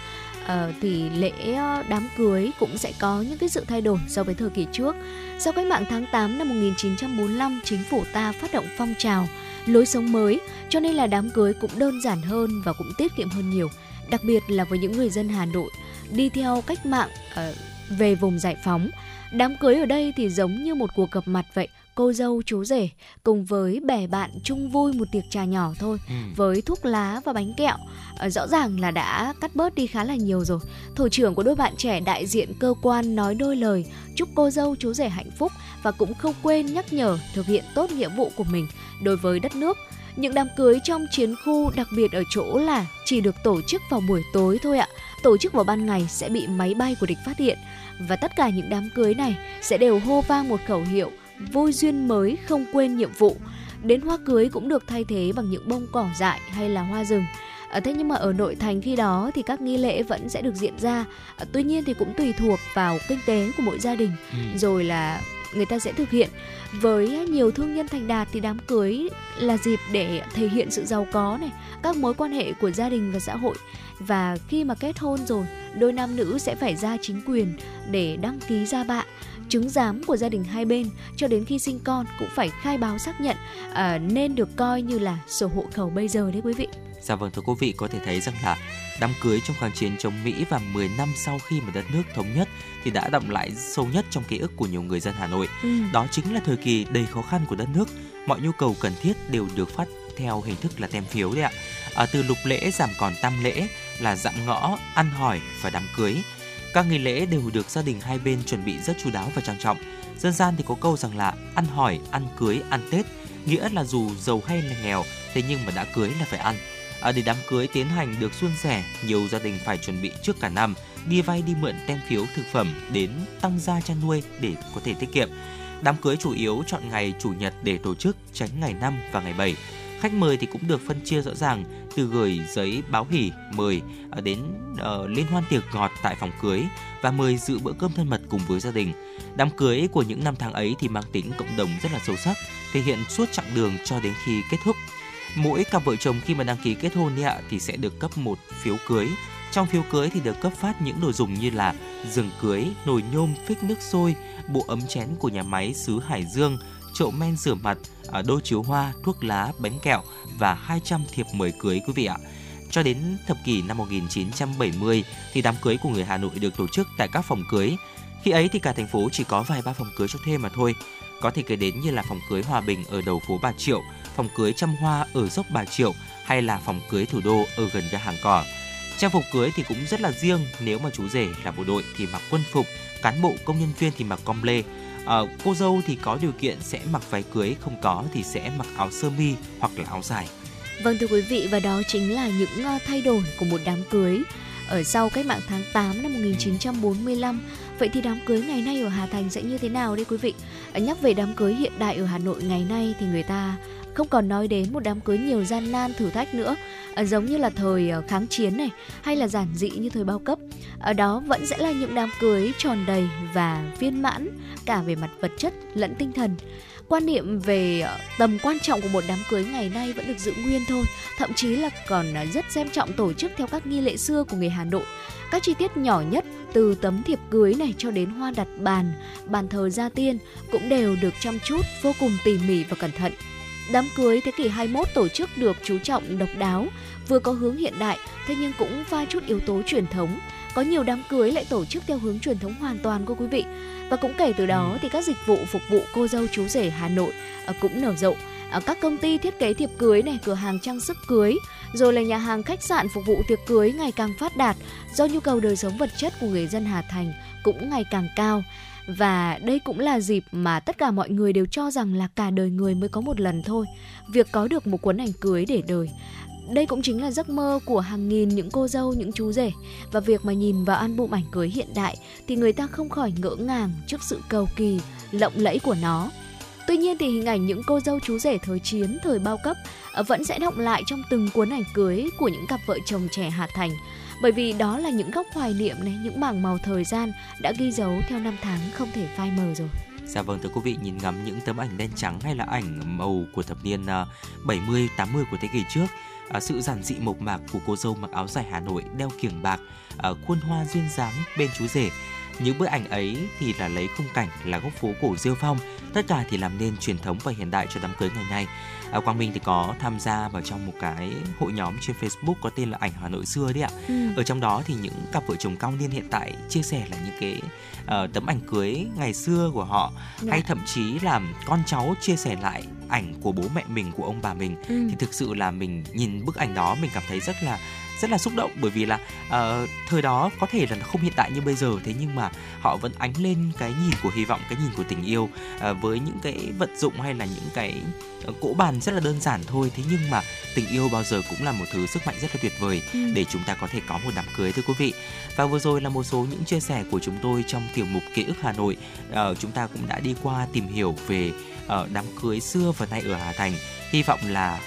B: uh, thì lễ ờ, đám cưới cũng sẽ có những cái sự thay đổi so với thời kỳ trước. Sau cách mạng tháng 8 năm 1945, chính phủ ta phát động phong trào lối sống mới, cho nên là đám cưới cũng đơn giản hơn và cũng tiết kiệm hơn nhiều. Đặc biệt là với những người dân Hà Nội đi theo cách mạng uh, về vùng giải phóng. Đám cưới ở đây thì giống như một cuộc gặp mặt vậy, cô dâu chú rể cùng với bè bạn chung vui một tiệc trà nhỏ thôi ừ. với thuốc lá và bánh kẹo. À, rõ ràng là đã cắt bớt đi khá là nhiều rồi. Thủ trưởng của đôi bạn trẻ đại diện cơ quan nói đôi lời chúc cô dâu chú rể hạnh phúc và cũng không quên nhắc nhở thực hiện tốt nghĩa vụ của mình đối với đất nước. Những đám cưới trong chiến khu đặc biệt ở chỗ là chỉ được tổ chức vào buổi tối thôi ạ. Tổ chức vào ban ngày sẽ bị máy bay của địch phát hiện. Và tất cả những đám cưới này sẽ đều hô vang một khẩu hiệu vui duyên mới không quên nhiệm vụ. Đến hoa cưới cũng được thay thế bằng những bông cỏ dại hay là hoa rừng. À, thế nhưng mà ở nội thành khi đó thì các nghi lễ vẫn sẽ được diễn ra. À, tuy nhiên thì cũng tùy thuộc vào kinh tế của mỗi gia đình. Ừ. Rồi là người ta sẽ thực hiện với nhiều thương nhân thành đạt thì đám cưới là dịp để thể hiện sự giàu có này các mối quan hệ của gia đình và xã hội và khi mà kết hôn rồi đôi nam nữ sẽ phải ra chính quyền để đăng ký gia bạ chứng giám của gia đình hai bên cho đến khi sinh con cũng phải khai báo xác nhận à, nên được coi như là sổ hộ khẩu bây giờ đấy quý vị.
A: Dạ vâng thưa quý vị có thể thấy rằng là đám cưới trong kháng chiến chống Mỹ và 10 năm sau khi mà đất nước thống nhất thì đã động lại sâu nhất trong ký ức của nhiều người dân Hà Nội. Ừ. Đó chính là thời kỳ đầy khó khăn của đất nước. Mọi nhu cầu cần thiết đều được phát theo hình thức là tem phiếu đấy ạ. À, từ lục lễ giảm còn tam lễ là dặm ngõ, ăn hỏi và đám cưới các nghi lễ đều được gia đình hai bên chuẩn bị rất chú đáo và trang trọng. Dân gian thì có câu rằng là ăn hỏi, ăn cưới, ăn Tết, nghĩa là dù giàu hay là nghèo, thế nhưng mà đã cưới là phải ăn. À, để đám cưới tiến hành được suôn sẻ, nhiều gia đình phải chuẩn bị trước cả năm, đi vay đi mượn tem phiếu thực phẩm đến tăng gia chăn nuôi để có thể tiết kiệm. Đám cưới chủ yếu chọn ngày chủ nhật để tổ chức, tránh ngày năm và ngày 7. Khách mời thì cũng được phân chia rõ ràng từ gửi giấy báo hỉ mời ờ, đến uh, liên hoan tiệc ngọt tại phòng cưới và mời dự bữa cơm thân mật cùng với gia đình. Đám cưới của những năm tháng ấy thì mang tính cộng đồng rất là sâu sắc, thể hiện suốt chặng đường cho đến khi kết thúc. Mỗi cặp vợ chồng khi mà đăng ký kết hôn ạ thì sẽ được cấp một phiếu cưới. Trong phiếu cưới thì được cấp phát những đồ dùng như là giường cưới, nồi nhôm, phích nước sôi, bộ ấm chén của nhà máy xứ Hải Dương, chậu men rửa mặt, à, đôi chiếu hoa, thuốc lá, bánh kẹo và 200 thiệp mời cưới quý vị ạ. Cho đến thập kỷ năm 1970 thì đám cưới của người Hà Nội được tổ chức tại các phòng cưới. Khi ấy thì cả thành phố chỉ có vài ba phòng cưới cho thuê mà thôi. Có thể kể đến như là phòng cưới Hòa Bình ở đầu phố Bà Triệu, phòng cưới Trăm Hoa ở dốc Bà Triệu hay là phòng cưới Thủ Đô ở gần ga hàng cỏ. Trang phục cưới thì cũng rất là riêng, nếu mà chú rể là bộ đội thì mặc quân phục, cán bộ công nhân viên thì mặc com lê, à, cô dâu thì có điều kiện sẽ mặc váy cưới không có thì sẽ mặc áo sơ mi hoặc là áo dài
B: Vâng thưa quý vị và đó chính là những ờ, thay đổi của một đám cưới ở sau cách mạng tháng 8 năm 1945. Vậy thì đám cưới ngày nay ở Hà Thành sẽ như thế nào đây quý vị? Ờ, nhắc về đám cưới hiện đại ở Hà Nội ngày nay thì người ta không còn nói đến một đám cưới nhiều gian nan thử thách nữa. À, giống như là thời ờ, kháng chiến này hay là giản dị như thời bao cấp. Ở đó vẫn sẽ là những đám cưới tròn đầy và viên mãn cả về mặt vật chất lẫn tinh thần. Quan niệm về ờ, tầm quan trọng của một đám cưới ngày nay vẫn được giữ nguyên thôi thậm chí là còn rất xem trọng tổ chức theo các nghi lễ xưa của người Hà Nội. Các chi tiết nhỏ nhất từ tấm thiệp cưới này cho đến hoa đặt bàn bàn thờ gia tiên cũng đều được chăm chút vô cùng tỉ mỉ và cẩn thận. Đám cưới thế kỷ 21 tổ chức được chú trọng độc đáo, vừa có hướng hiện đại, thế nhưng cũng pha chút yếu tố truyền thống. Có nhiều đám cưới lại tổ chức theo hướng truyền thống hoàn toàn cô quý vị. Và cũng kể từ đó thì các dịch vụ phục vụ cô dâu chú rể Hà Nội à, cũng nở rộ. À, các công ty thiết kế thiệp cưới này, cửa hàng trang sức cưới, rồi là nhà hàng khách sạn phục vụ tiệc cưới ngày càng phát đạt do nhu cầu đời sống vật chất của người dân Hà Thành cũng ngày càng cao và đây cũng là dịp mà tất cả mọi người đều cho rằng là cả đời người mới có một lần thôi. Việc có được một cuốn ảnh cưới để đời. Đây cũng chính là giấc mơ của hàng nghìn những cô dâu, những chú rể. Và việc mà nhìn vào album ảnh cưới hiện đại thì người ta không khỏi ngỡ ngàng trước sự cầu kỳ, lộng lẫy của nó. Tuy nhiên thì hình ảnh những cô dâu chú rể thời chiến, thời bao cấp ờ, vẫn sẽ động lại trong từng cuốn ảnh cưới của những cặp vợ chồng trẻ Hà Thành bởi vì đó là những góc hoài niệm này, những mảng màu thời gian đã ghi dấu theo năm tháng không thể phai mờ rồi.
A: Dạ vâng thưa quý vị nhìn ngắm những tấm ảnh đen trắng hay là ảnh màu của thập niên à, 70 80 của thế kỷ trước à, sự giản dị mộc mạc của cô dâu mặc áo dài Hà Nội đeo kiềng bạc à, khuôn hoa duyên dáng bên chú rể những bức ảnh ấy thì là lấy khung cảnh là góc phố cổ Diêu Phong, tất cả thì làm nên truyền thống và hiện đại cho đám cưới ngày nay. À, Quang Minh thì có tham gia vào trong một cái hội nhóm trên Facebook có tên là ảnh Hà Nội xưa đấy ạ. Ừ. Ở trong đó thì những cặp vợ chồng cao niên hiện tại chia sẻ là những cái uh, tấm ảnh cưới ngày xưa của họ dạ. hay thậm chí là con cháu chia sẻ lại ảnh của bố mẹ mình của ông bà mình ừ. thì thực sự là mình nhìn bức ảnh đó mình cảm thấy rất là rất là xúc động bởi vì là uh, thời đó có thể là không hiện tại như bây giờ thế nhưng mà họ vẫn ánh lên cái nhìn của hy vọng cái nhìn của tình yêu uh, với những cái vật dụng hay là những cái cỗ bàn rất là đơn giản thôi. Thế nhưng mà tình yêu bao giờ cũng là một thứ sức mạnh rất là tuyệt vời ừ. để chúng ta có thể có một đám cưới thưa quý vị. Và vừa rồi là một số những chia sẻ của chúng tôi trong tiểu mục ký ức Hà Nội. Uh, chúng ta cũng đã đi qua tìm hiểu về uh, đám cưới xưa và nay ở Hà Thành. Hy vọng là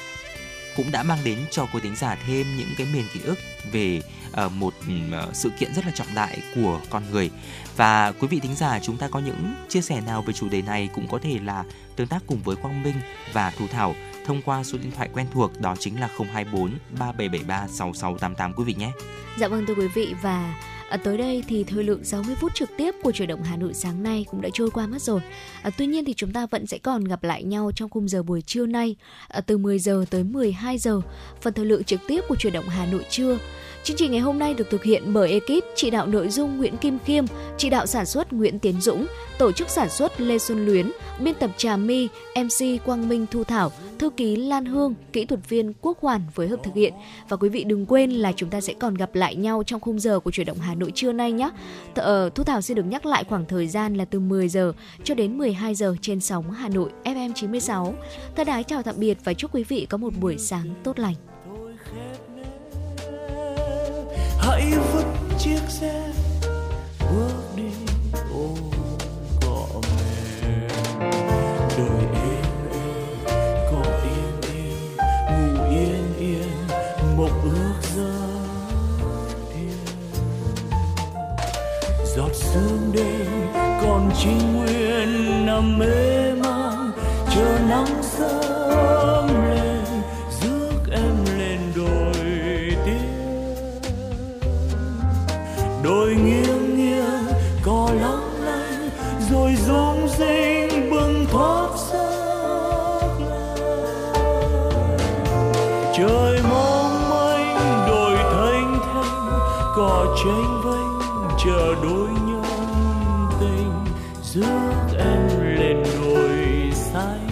A: cũng đã mang đến cho quý thính giả thêm những cái miền ký ức về uh, một uh, sự kiện rất là trọng đại của con người và quý vị thính giả chúng ta có những chia sẻ nào về chủ đề này cũng có thể là tương tác cùng với Quang Minh và Thu Thảo thông qua số điện thoại quen thuộc đó chính là 024 3773 6688 quý vị nhé.
B: Dạ vâng thưa quý vị và À, tới đây thì thời lượng 60 phút trực tiếp của chuyển động Hà Nội sáng nay cũng đã trôi qua mất rồi. À, tuy nhiên thì chúng ta vẫn sẽ còn gặp lại nhau trong khung giờ buổi trưa nay à, từ 10 giờ tới 12 giờ. Phần thời lượng trực tiếp của chuyển động Hà Nội trưa Chương trình ngày hôm nay được thực hiện bởi ekip chỉ đạo nội dung Nguyễn Kim Khiêm, chỉ đạo sản xuất Nguyễn Tiến Dũng, tổ chức sản xuất Lê Xuân Luyến, biên tập Trà My, MC Quang Minh Thu Thảo, thư ký Lan Hương, kỹ thuật viên Quốc Hoàn phối hợp thực hiện. Và quý vị đừng quên là chúng ta sẽ còn gặp lại nhau trong khung giờ của chuyển động Hà Nội trưa nay nhé. Th- ờ, Thu Thảo xin được nhắc lại khoảng thời gian là từ 10 giờ cho đến 12 giờ trên sóng Hà Nội FM 96. Thân ái chào tạm biệt và chúc quý vị có một buổi sáng tốt lành
J: hãy vứt chiếc xe bước đi ôm cọ mềm. Đời êm êm cỏ yên yên, ngủ yên yên mộng ước giấc thiên giọt sương đêm còn trinh nguyên nằm mê man, chờ nắng sớm tranh vênh chờ đôi nhân tình rước em lên đồi xanh.